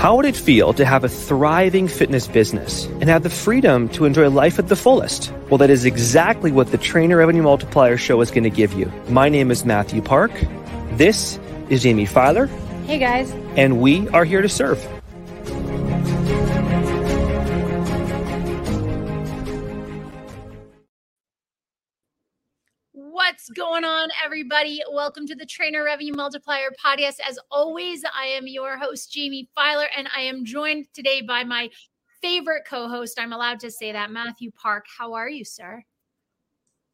How would it feel to have a thriving fitness business and have the freedom to enjoy life at the fullest? Well, that is exactly what the Trainer Revenue Multiplier Show is going to give you. My name is Mathew Park. This is Jaime Filer. Hey, guys. And we are here to serve. Going on, everybody? Welcome to the Trainer Revenue Multiplier podcast. As always, I am your host, Jaime Filer, and I am joined today by my favorite co host. I'm allowed to say that, Mathew Park. How are you, sir?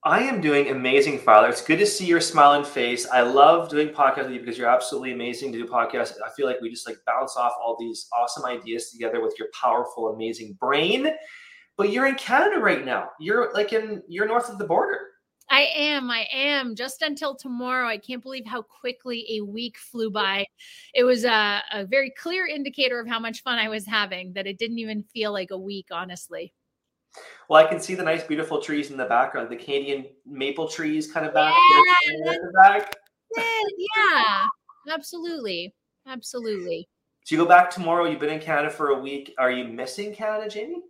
I am doing amazing, Filer. It's good to see your smiling face. I love doing podcasts with you because you're absolutely amazing to do podcasts. I feel like we just like bounce off all these awesome ideas together with your powerful, amazing brain. But you're in Canada right now. You're like in you're north of the border. I am. I am. Just until tomorrow. I can't believe how quickly a week flew by. It was a, a, very clear indicator of how much fun I was having that it didn't even feel like a week, honestly. Well, I can see the nice, beautiful trees in the background, the Canadian maple trees kind of back yeah, in the back. Yeah, absolutely. Absolutely. So you go back tomorrow. You've been in Canada for a week. Are you missing Canada, Jaime?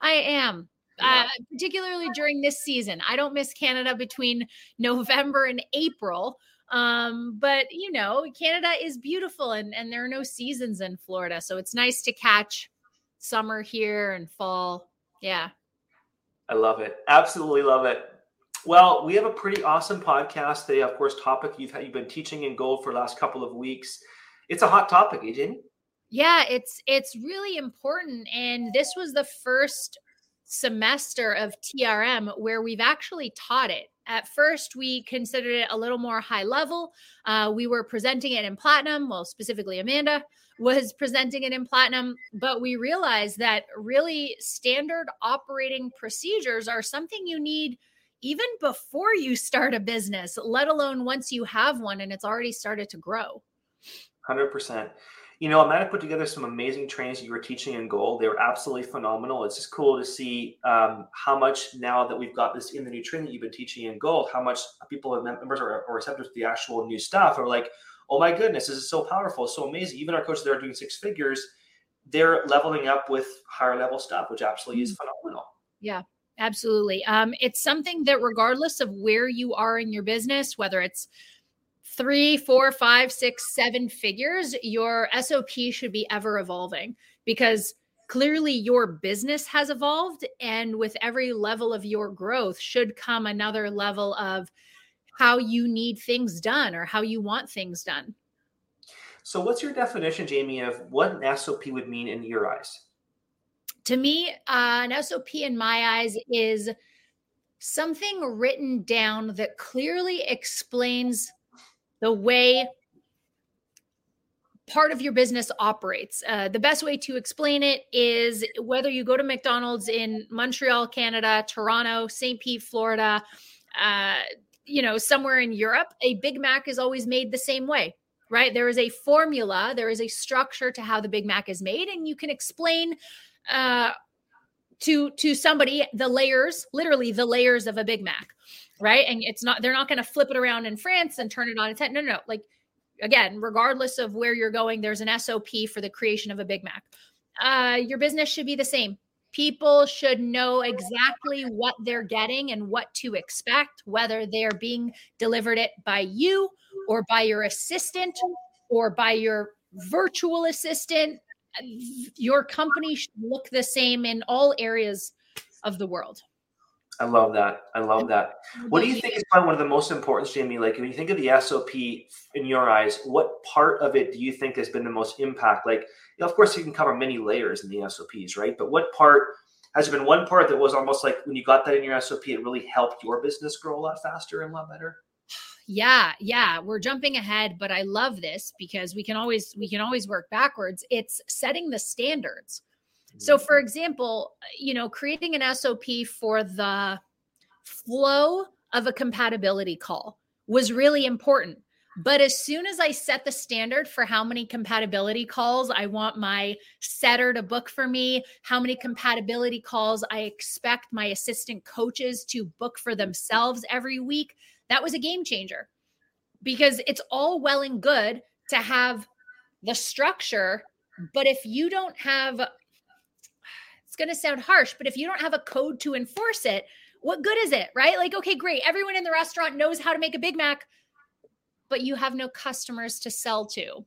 I am uh, particularly during this season. I don't miss Canada between November and April. Um, but you know, Canada is beautiful and, and there are no seasons in Florida. So it's nice to catch summer here and fall. Yeah. I love it. Absolutely love it. Well, we have a pretty awesome podcast today. Of course, topic you've had, you've been teaching in gold for the last couple of weeks. It's a hot topic, Jaime. Yeah, it's it's really important, and this was the first semester of TRM where we've actually taught it. At first, we considered it a little more high level. Uh, we were presenting it in platinum, well, specifically Amanda was presenting it in platinum, but we realized that really standard operating procedures are something you need even before you start a business, let alone once you have one and it's already started to grow. 100% you know, Amanda put together some amazing trainings you were teaching in gold. They were absolutely phenomenal. It's just cool to see um, how much now that we've got this in the new training that you've been teaching in gold, how much people, members are, or receptors to the actual new stuff are like, oh my goodness, this is so powerful, so amazing. Even our coaches that are doing six figures, they're leveling up with higher level stuff, which absolutely is mm-hmm. phenomenal. Yeah, absolutely. Um, it's something that regardless of where you are in your business, whether it's three, four, five, six, seven figures, your SOP should be ever evolving because clearly your business has evolved. And with every level of your growth, should come another level of how you need things done or how you want things done. So, what's your definition, Jaime, of what an SOP would mean in your eyes? To me, uh, an SOP in my eyes is something written down that clearly explains the way part of your business operates. Uh, the best way to explain it is whether you go to McDonald's in Montreal, Canada, Toronto, St. Pete, Florida, uh, you know, somewhere in Europe, a Big Mac is always made the same way, right? There is a formula, there is a structure to how the Big Mac is made, and you can explain uh, to to somebody the layers, literally the layers of a Big Mac right? And it's not, they're not going to flip it around in France and turn it on its head. No, no, no. Like, again, regardless of where you're going, there's an SOP for the creation of a Big Mac. Uh, your business should be the same. People should know exactly what they're getting and what to expect, whether they're being delivered it by you or by your assistant or by your virtual assistant. Your company should look the same in all areas of the world. I love that. I love that. What do you think is probably one of the most important, Jaime? Like when you think of the SOP in your eyes, what part of it do you think has been the most impact? Like, you know, of course, you can cover many layers in the SOPs, right? But what part has there been one part that was almost like when you got that in your SOP, it really helped your business grow a lot faster and a lot better? Yeah, yeah, we're jumping ahead, but I love this because we can always we can always work backwards. It's setting the standards so, mm-hmm. for example, you know, creating an SOP for the flow of a compatibility call was really important. But as soon as I set the standard for how many compatibility calls I want my setter to book for me, how many compatibility calls I expect my assistant coaches to book for themselves every week, that was a game changer because it's all well and good to have the structure But if you don't have, it's going to sound harsh, but if you don't have a code to enforce it, what good is it, right? Like, okay, great. Everyone in the restaurant knows how to make a Big Mac, but you have no customers to sell to.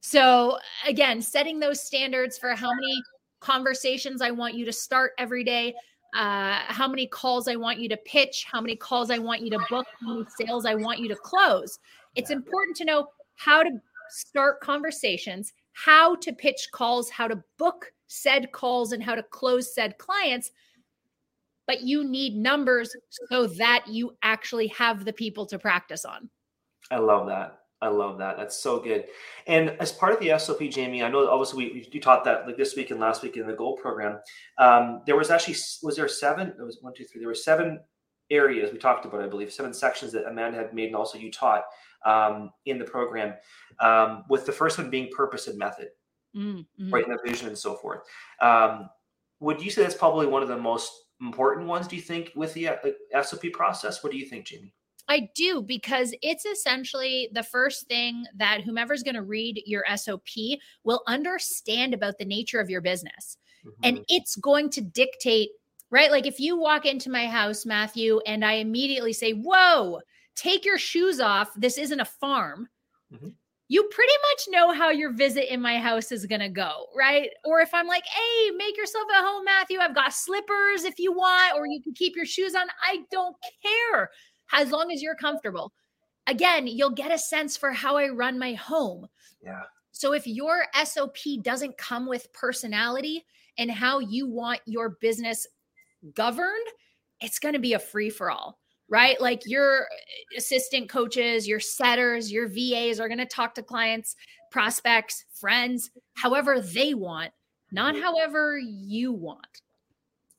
So, again, setting those standards for how many conversations I want you to start every day, uh, how many calls I want you to pitch, how many calls I want you to book, how many sales I want you to close. It's important to know how to start conversations, how to pitch calls, how to book said calls, and how to close said clients. But you need numbers so that you actually have the people to practice on. I love that. I love that. That's so good. And as part of the SOP, Jaime, I know obviously we you taught that like this week and last week in the gold program. Um, there was actually was there seven? It was one, two, three. There were seven areas we talked about. I believe seven sections that Amanda had made, and also you taught um, in the program. Um, with the first one being purpose and method, mm-hmm. right, and the vision and so forth. Um, would you say that's probably one of the most important ones? Do you think with the uh, SOP process? What do you think, Jaime? I do because it's essentially the first thing that whomever's going to read your SOP will understand about the nature of your business. Mm-hmm. And it's going to dictate, right? Like if you walk into my house, Mathew, and I immediately say, Whoa, take your shoes off. This isn't a farm. Mm-hmm. You pretty much know how your visit in my house is going to go, right? Or if I'm like, hey, make yourself at home, Mathew. I've got slippers if you want, or you can keep your shoes on. I don't care as long as you're comfortable. Again, you'll get a sense for how I run my home. Yeah. So if your SOP doesn't come with personality and how you want your business governed, it's going to be a free for all, right? Like your assistant coaches, your setters, your VAs are going to talk to clients, prospects, friends, however they want, not mm-hmm. however you want.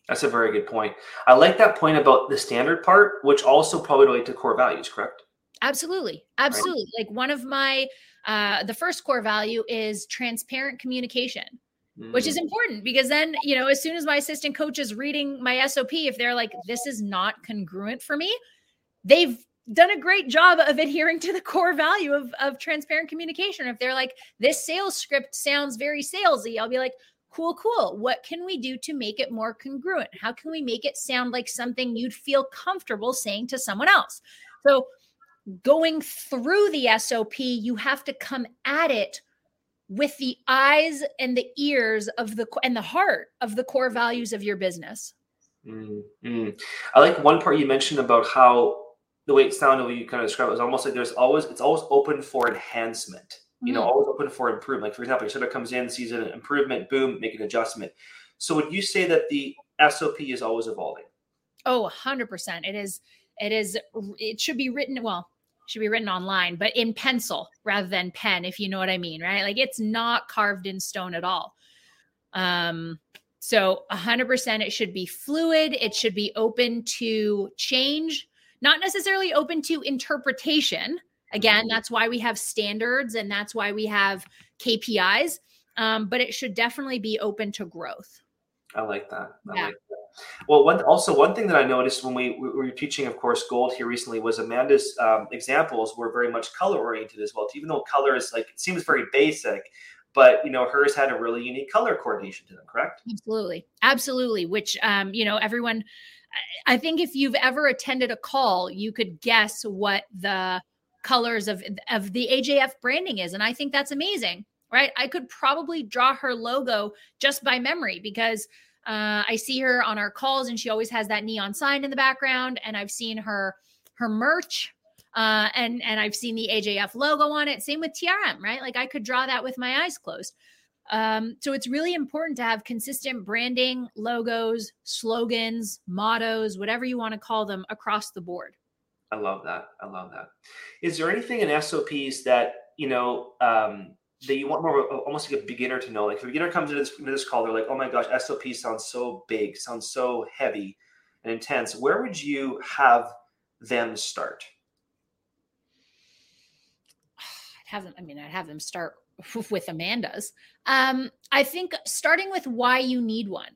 That's a very good point. I like that point about the standard part, which also probably relate to core values, correct? Absolutely. Absolutely. Right. Like one of my uh the first core value is transparent communication. Mm. Which is mm. important because then, you know, as soon as my assistant coach is reading my SOP, if they're like, this is not congruent for me, they've done a great job of adhering to the core value of, of transparent communication. If they're like, this sales script sounds very salesy, I'll be like, cool, cool. What can we do to make it more congruent? How can we make it sound like something you'd feel comfortable saying to someone else? So, going through the SOP, you have to come at it with the eyes and the ears of the and the heart of the core values of your business. Mm-hmm. I like one part you mentioned about how the way it sounded, when you kind of described it was almost like there's always it's always open for enhancement you know, mm-hmm. always open for improvement. Like for example, your of comes in, sees an improvement, boom, make an adjustment. So would you say that the SOP is always evolving? Oh, 100%. It is, it is, it should be written, well, should be written online, but in pencil rather than pen, if you know what I mean, right? Like it's not carved in stone at all. Um, so 100% it should be fluid, it should be open to change, not necessarily open to interpretation, Again, mm-hmm. that's why we have standards and that's why we have KPIs. Um, but it should definitely be open to growth. I like that. I yeah. like that. Well, one also one thing that I noticed when we, we were teaching, of course, gold here recently was Amanda's um, examples were very much color oriented as well. Even though color is like it seems very basic, but you know hers had a really unique color coordination to them. Correct? Absolutely, absolutely. Which um, you know everyone. I think if you've ever attended a call, you could guess what the colors of of the AJF branding is and I think that's amazing right I could probably draw her logo just by memory because uh, I see her on our calls and she always has that neon sign in the background and I've seen her her merch uh, and and I've seen the AJF logo on it same with TRM right like I could draw that with my eyes closed um, so it's really important to have consistent branding logos slogans mottos whatever you want to call them across the board I love that. I love that. Is there anything in SOPs that you know um, that you want more almost like a beginner to know? Like if a beginner comes into this, into this call, they're like, "Oh my gosh, SOP sounds so big, sounds so heavy and intense." Where would you have them start? I'd have them. I mean, I'd have them start with Amanda's. Um, I think starting with why you need one.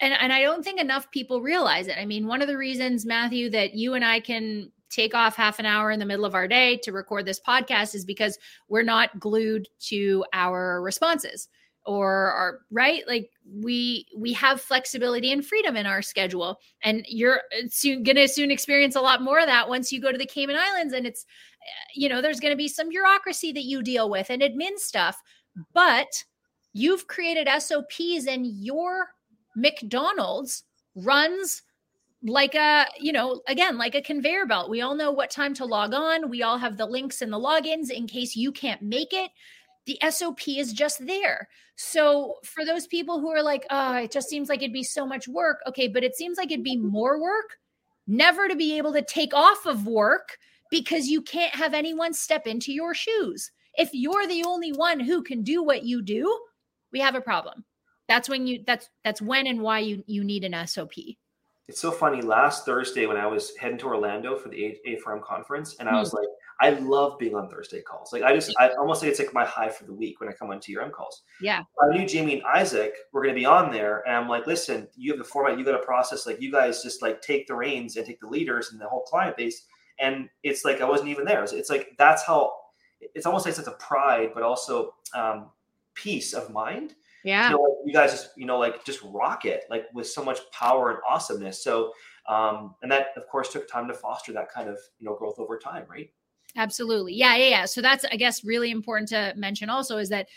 And, and I don't think enough people realize it. I mean, one of the reasons, Mathew, that you and I can take off half an hour in the middle of our day to record this podcast is because we're not glued to our responses or are right? Like we we have flexibility and freedom in our schedule. And you're soon gonna soon experience a lot more of that once you go to the cayman islands and it's you know there's gonna be some bureaucracy that you deal with and admin stuff but you've created sops and your mcdonald's runs like a you know again like a conveyor belt. We all know what time to log on. We all have the links and the logins in case you can't make it. The sop is just there. So for those people who are like oh it just seems like it'd be so much work. Okay but it seems like it'd be more work never to be able to take off of work because you can't have anyone step into your shoes. If you're the only one who can do what you do we have a problem. That's when you that's that's when and why you you need an sop it's so funny. Last Thursday, when I was heading to Orlando for the A, Firm conference, and I was mm. like, I love being on Thursday calls. Like I just, I almost say it's like my high for the week when I come on TRM calls. Yeah. I knew Jaime and Isaac were going to be on there, and I'm like, listen, you have the format, you got to process. Like you guys just like take the reins and take the leaders and the whole client base. And it's like I wasn't even there. It's, it's like that's how. It's almost like it's a pride, but also um, peace of mind yeah. You, know, like you guys just, you know, like just rock it, like with so much power and awesomeness. So, um, and that of course took time to foster that kind of, you know, growth over time, right? Absolutely. Yeah. Yeah. Yeah. So that's, I guess, really important to mention also is that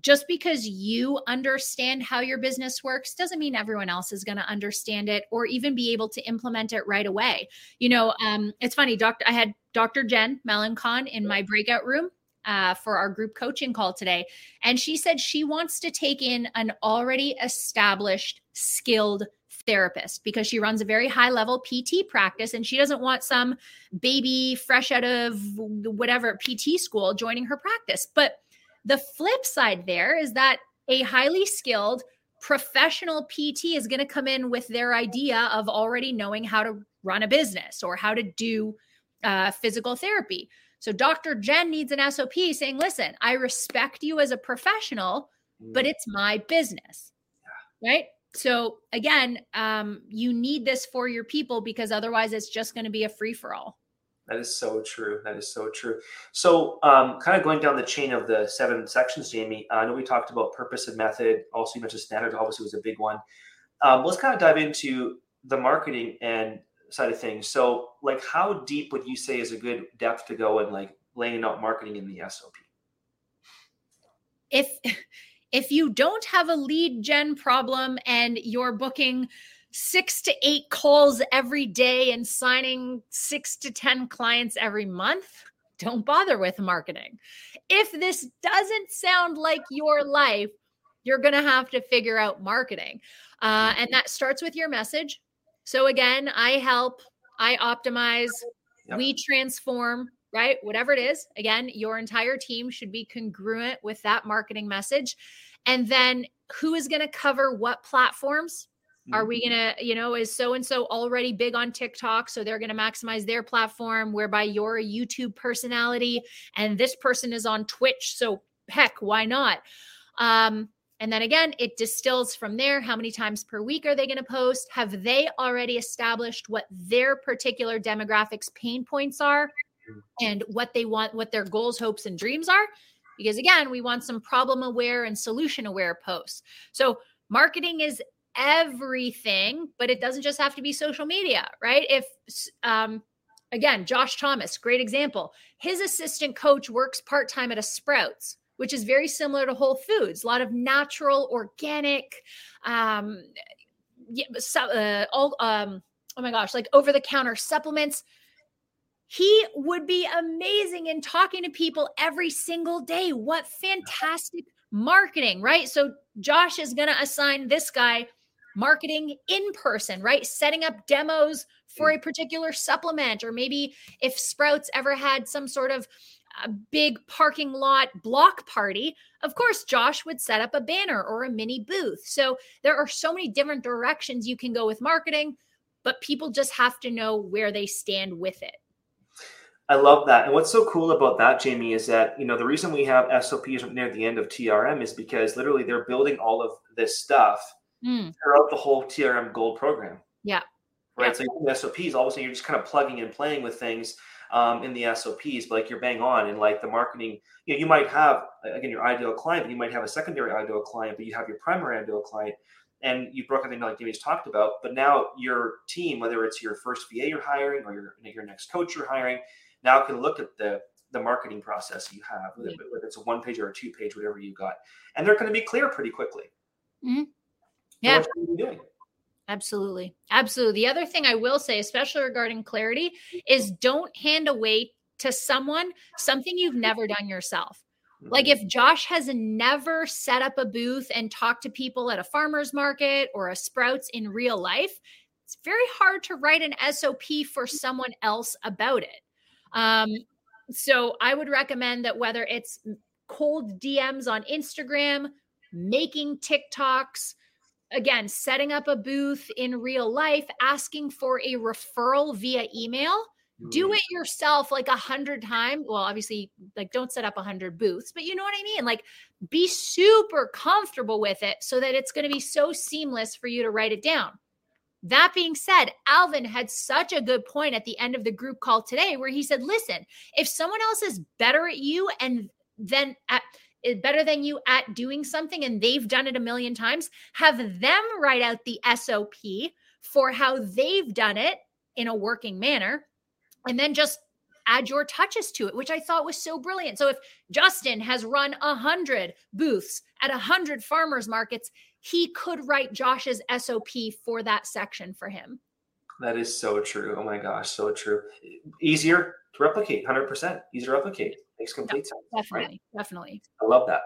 just because you understand how your business works doesn't mean everyone else is going to understand it or even be able to implement it right away. You know, um, it's funny, Doctor. I had Dr. Jen Melancon in my breakout room uh, for our group coaching call today. And she said she wants to take in an already established, skilled therapist because she runs a very high level PT practice and she doesn't want some baby fresh out of whatever PT school joining her practice. But the flip side there is that a highly skilled professional PT is going to come in with their idea of already knowing how to run a business or how to do uh, physical therapy. So Dr. Jen needs an SOP saying, listen, I respect you as a professional, but mm. it's my business. Yeah. Right. So again, um, you need this for your people because otherwise it's just going to be a free for all. That is so true. That is so true. So, um, kind of going down the chain of the seven sections, Jaime. Uh, I know we talked about purpose and method. Also, you mentioned standard. Obviously, was a big one. Um, let's kind of dive into the marketing and side of things. So, like, how deep would you say is a good depth to go in like laying out marketing in the SOP? If if you don't have a lead gen problem and you're booking six to eight calls every day and signing six to 10 clients every month, don't bother with marketing. If this doesn't sound like your life, you're going to have to figure out marketing. Uh, and that starts with your message. So again, I help, I optimize, yep. we transform, right? Whatever it is. Again, your entire team should be congruent with that marketing message. And then who is going to cover what platforms? Are we mm-hmm. going to, you know, is so and so already big on TikTok? So they're going to maximize their platform, whereby you're a YouTube personality and this person is on Twitch. So heck, why not? Um, and then again, it distills from there. How many times per week are they going to post? Have they already established what their particular demographics pain points are and what they want, what their goals, hopes, and dreams are? Because again, we want some problem aware and solution aware posts. So marketing is everything, but it doesn't just have to be social media, right? If, um, again, Josh Thomas, great example. His assistant coach works part time at a Sprouts which is very similar to Whole Foods. A lot of natural, organic, um, uh, all, um, oh my gosh, like over the counter supplements. He would be amazing in talking to people every single day. What fantastic marketing, right? So Josh is going to assign this guy marketing in person, right? Setting up demos for a particular supplement, or maybe if Sprouts ever had some sort of a big parking lot block party, of course, Josh would set up a banner or a mini booth. So there are so many different directions you can go with marketing, but people just have to know where they stand with it. I love that. And what's so cool about that, Jaime, is that, you know, the reason we have SOPs near the end of TRM is because literally they're building all of this stuff mm. throughout the whole TRM Gold program. Yeah. Right. Yeah. So SOPs, all of a sudden you're just kind of plugging and playing with things um, in the SOPs, but like you're bang on and like the marketing, you know, you might have again your ideal client, but you might have a secondary ideal client, but you have your primary ideal client, and you broke everything like Jimmy's talked about. But now your team, whether it's your first VA you're hiring or your your next coach you're hiring, now can look at the the marketing process you have, whether, whether it's a one page or a two page, whatever you got, and they're going to be clear pretty quickly. Mm-hmm. Yeah. So Absolutely. Absolutely. The other thing I will say, especially regarding clarity, is don't hand away to someone something you've never done yourself. Like mm-hmm. if Josh has never set up a booth and talked to people at a farmer's market or a Sprouts in real life, it's very hard to write an SOP for someone else about it. Um, so I would recommend that whether it's cold DMs on Instagram, making TikToks, again, setting up a booth in real life, asking for a referral via email. Do mm. it yourself like a hundred times. Well, obviously, like don't set up a hundred booths, but you know what I mean? Like be super comfortable with it so that it's going to be so seamless for you to write it down. That being said, Alvin had such a good point at the end of the group call today where he said, listen, if someone else is better at you and then at better than you at doing something and they've done it a million times, have them write out the SOP for how they've done it in a working manner and then just add your touches to it which i thought was so brilliant. So if justin has run a hundred booths at a hundred farmers markets he could write josh's sop for that section for him that is so true oh my gosh so true easier to replicate 100% easier to replicate Makes complete sense. Definitely, right? definitely. I love that.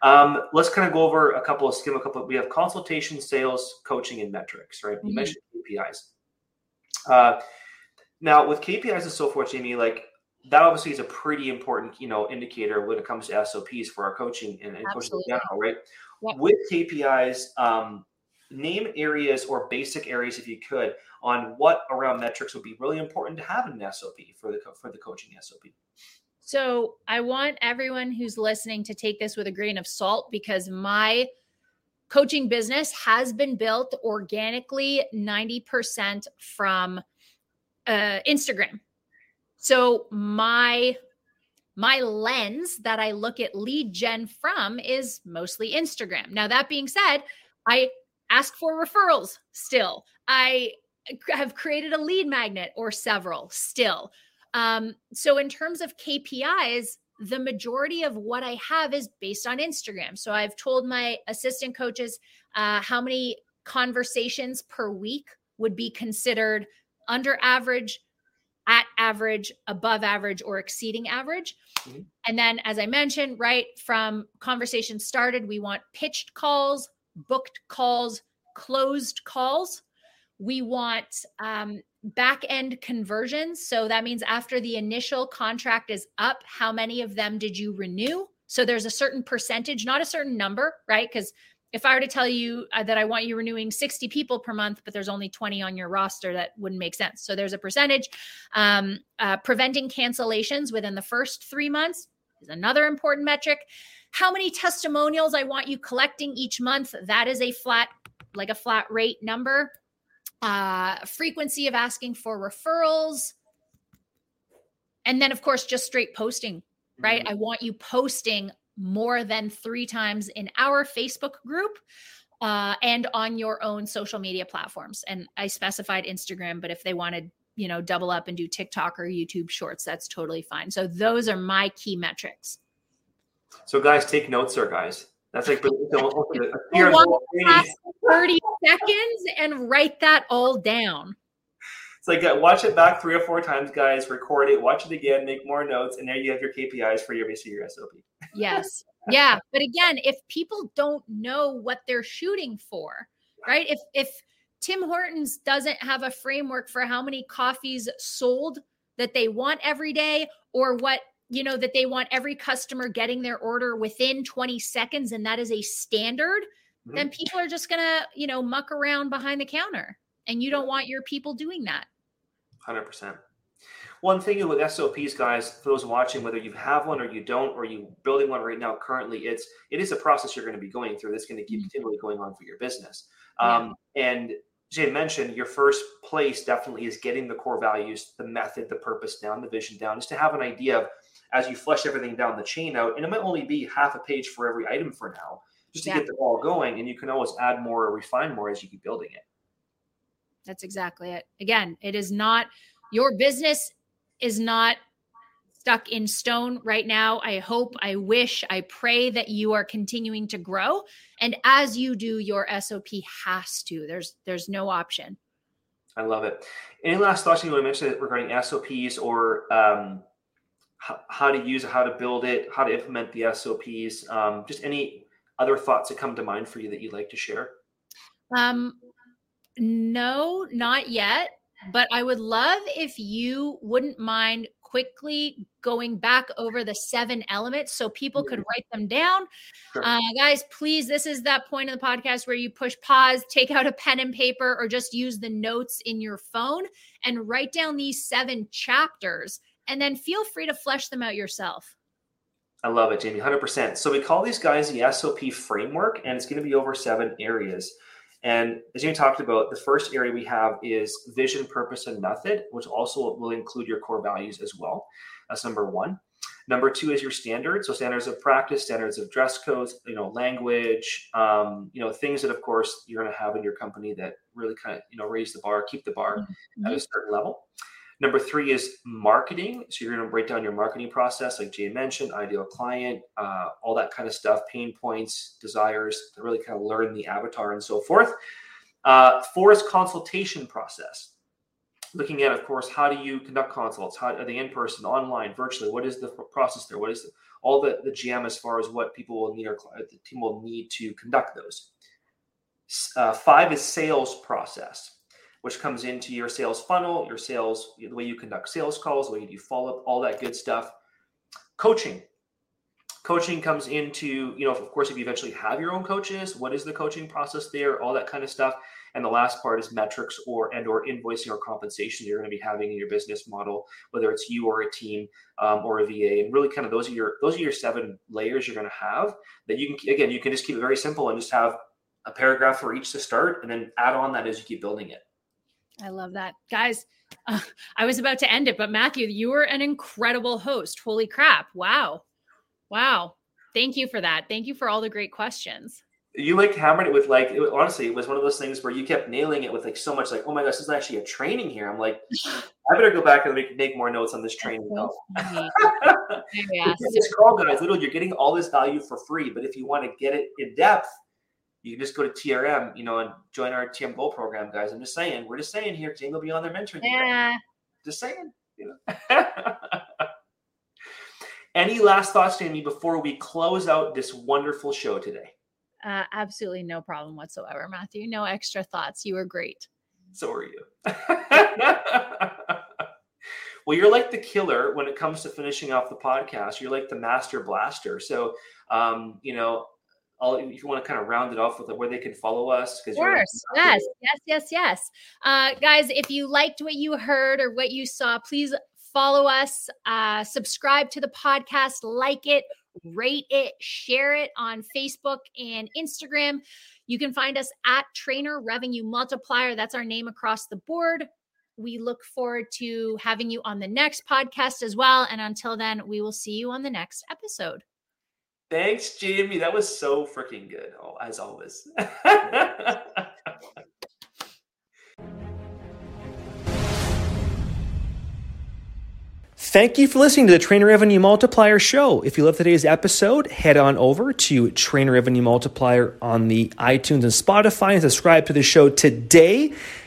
Um, let's kind of go over a couple of skim a couple. Of, we have consultation, sales, coaching, and metrics. Right? You mm-hmm. mentioned KPIs. Uh, now with KPIs and so forth, Jaime, like that obviously is a pretty important, you know, indicator when it comes to SOPs for our coaching and, and coaching in general, right? Yep. With KPIs, um, name areas or basic areas, if you could, on what around metrics would be really important to have in an SOP for the for the coaching SOP. So I want everyone who's listening to take this with a grain of salt because my coaching business has been built organically 90% from uh, Instagram. So my my lens that I look at lead gen from is mostly Instagram. Now that being said, I ask for referrals still. I have created a lead magnet or several still. Um, so, in terms of KPIs, the majority of what I have is based on Instagram. So, I've told my assistant coaches uh, how many conversations per week would be considered under average, at average, above average, or exceeding average. Mm-hmm. And then, as I mentioned, right from conversation started, we want pitched calls, booked calls, closed calls. We want um, back end conversions. So that means after the initial contract is up, how many of them did you renew? So there's a certain percentage, not a certain number, right? Because if I were to tell you uh, that I want you renewing 60 people per month, but there's only 20 on your roster, that wouldn't make sense. So there's a percentage. Um, uh, preventing cancellations within the first three months is another important metric. How many testimonials I want you collecting each month? That is a flat, like a flat rate number uh, frequency of asking for referrals. And then, of course, just straight posting, right? Mm-hmm. I want you posting more than three times in our Facebook group uh, and on your own social media platforms. And I specified Instagram, but if they wanted, you know, double up and do TikTok or YouTube shorts, that's totally fine. So those are my key metrics. So, guys, take notes there, guys. That's like the, 30 seconds and write that all down. It's like uh, watch it back three or four times, guys. Record it, watch it again, make more notes, and there you have your KPIs for your basically your SOP. Yes, yeah. But again, if people don't know what they're shooting for, right? If if Tim Hortons doesn't have a framework for how many coffees sold that they want every day, or what you know that they want every customer getting their order within 20 seconds and that is a standard mm-hmm. then people are just gonna you know muck around behind the counter and you don't want your people doing that 100% one thing with sops guys for those watching whether you have one or you don't or you building one right now currently it's it is a process you're going to be going through that's going to keep mm-hmm. continually going on for your business um, yeah. and as you mentioned, your first place definitely is getting the core values, the method, the purpose down, the vision down, just to have an idea of as you flesh everything down the chain out. And it might only be half a page for every item for now, just to yeah. get the ball going. And you can always add more or refine more as you keep building it. That's exactly it. Again, it is not your business is not stuck in stone right now. I hope, I wish, I pray that you are continuing to grow. And as you do, your SOP has to. There's there's no option. I love it. Any last thoughts you want to mention regarding SOPs or um, how, how, to use it, how to build it, how to implement the SOPs? Um, just any other thoughts that come to mind for you that you'd like to share? Um, no, not yet. But I would love if you wouldn't mind quickly going back over the seven elements so people could write them down. Sure. Uh, guys, please, this is that point in the podcast where you push pause, take out a pen and paper, or just use the notes in your phone and write down these seven chapters. And then feel free to flesh them out yourself. I love it, Jaime, 100%. So we call these guys the SOP framework, and it's going to be over seven areas. And as you talked about, the first area we have is vision, purpose, and method, which also will include your core values as well. That's number one. Number two is your standards. So standards of practice, standards of dress codes, you know, language, um, you know, things that of course you're going to have in your company that really kind of, you know, raise the bar, keep the bar mm-hmm. at a certain level. Number three is marketing. So you're going to break down your marketing process, like Jay mentioned, ideal client, uh, all that kind of stuff, pain points, desires, to really kind of learn the avatar and so forth. Uh, four is consultation process. Looking at, of course, how do you conduct consults? How are they in person, online, virtually? What is the process there? What is the, all the, the GM as far as what people will need or the team will need to conduct those? Uh, five is sales process which comes into your sales funnel, your sales, the way you conduct sales calls, the way you do follow up, all that good stuff. Coaching. Coaching comes into, you know, of course, if you eventually have your own coaches, what is the coaching process there, all that kind of stuff. And the last part is metrics or and or invoicing or compensation you're going to be having in your business model, whether it's you or a team um, or a VA. And really, kind of those are your those are your seven layers you're going to have. That you can again, you can just keep it very simple and just have a paragraph for each to start, and then add on that as you keep building it. I love that. Guys, uh, I was about to end it, but Mathew, you were an incredible host. Holy crap. Wow. Wow. Thank you for that. Thank you for all the great questions. You like hammered it with like it, honestly, it was one of those things where you kept nailing it with like so much like, oh my gosh, this is actually a training here. I'm like, I better go back and make, make more notes on this training. So yeah, this call, guys. Literally, you're getting all this value for free, but if you want to get it in depth, you can just go to TRM, you know, and join our TM Gold program, guys. I'm just saying, we're just saying here, Jane will be on their mentoring. Yeah. Just saying, you know. Any last thoughts, Jaime, before we close out this wonderful show today? Uh, absolutely no problem whatsoever, Mathew. No extra thoughts. You were great. So are you. well, you're like the killer when it comes to finishing off the podcast. You're like the master blaster. So, um, you know, I'll, if you want to kind of round it off with where they can follow us. Of course. Yes, yes, yes, yes. Uh, guys, if you liked what you heard or what you saw, please follow us, uh, subscribe to the podcast, like it, rate it, share it on Facebook and Instagram. You can find us at Trainer Revenue Multiplier. That's our name across the board. We look forward to having you on the next podcast as well. And until then, we will see you on the next episode. Thanks, Jaime. That was so freaking good. As always. Thank you for listening to the Trainer Revenue Multiplier Show. If you love today's episode, head on over to Trainer Revenue Multiplier on the iTunes and Spotify and subscribe to the show today.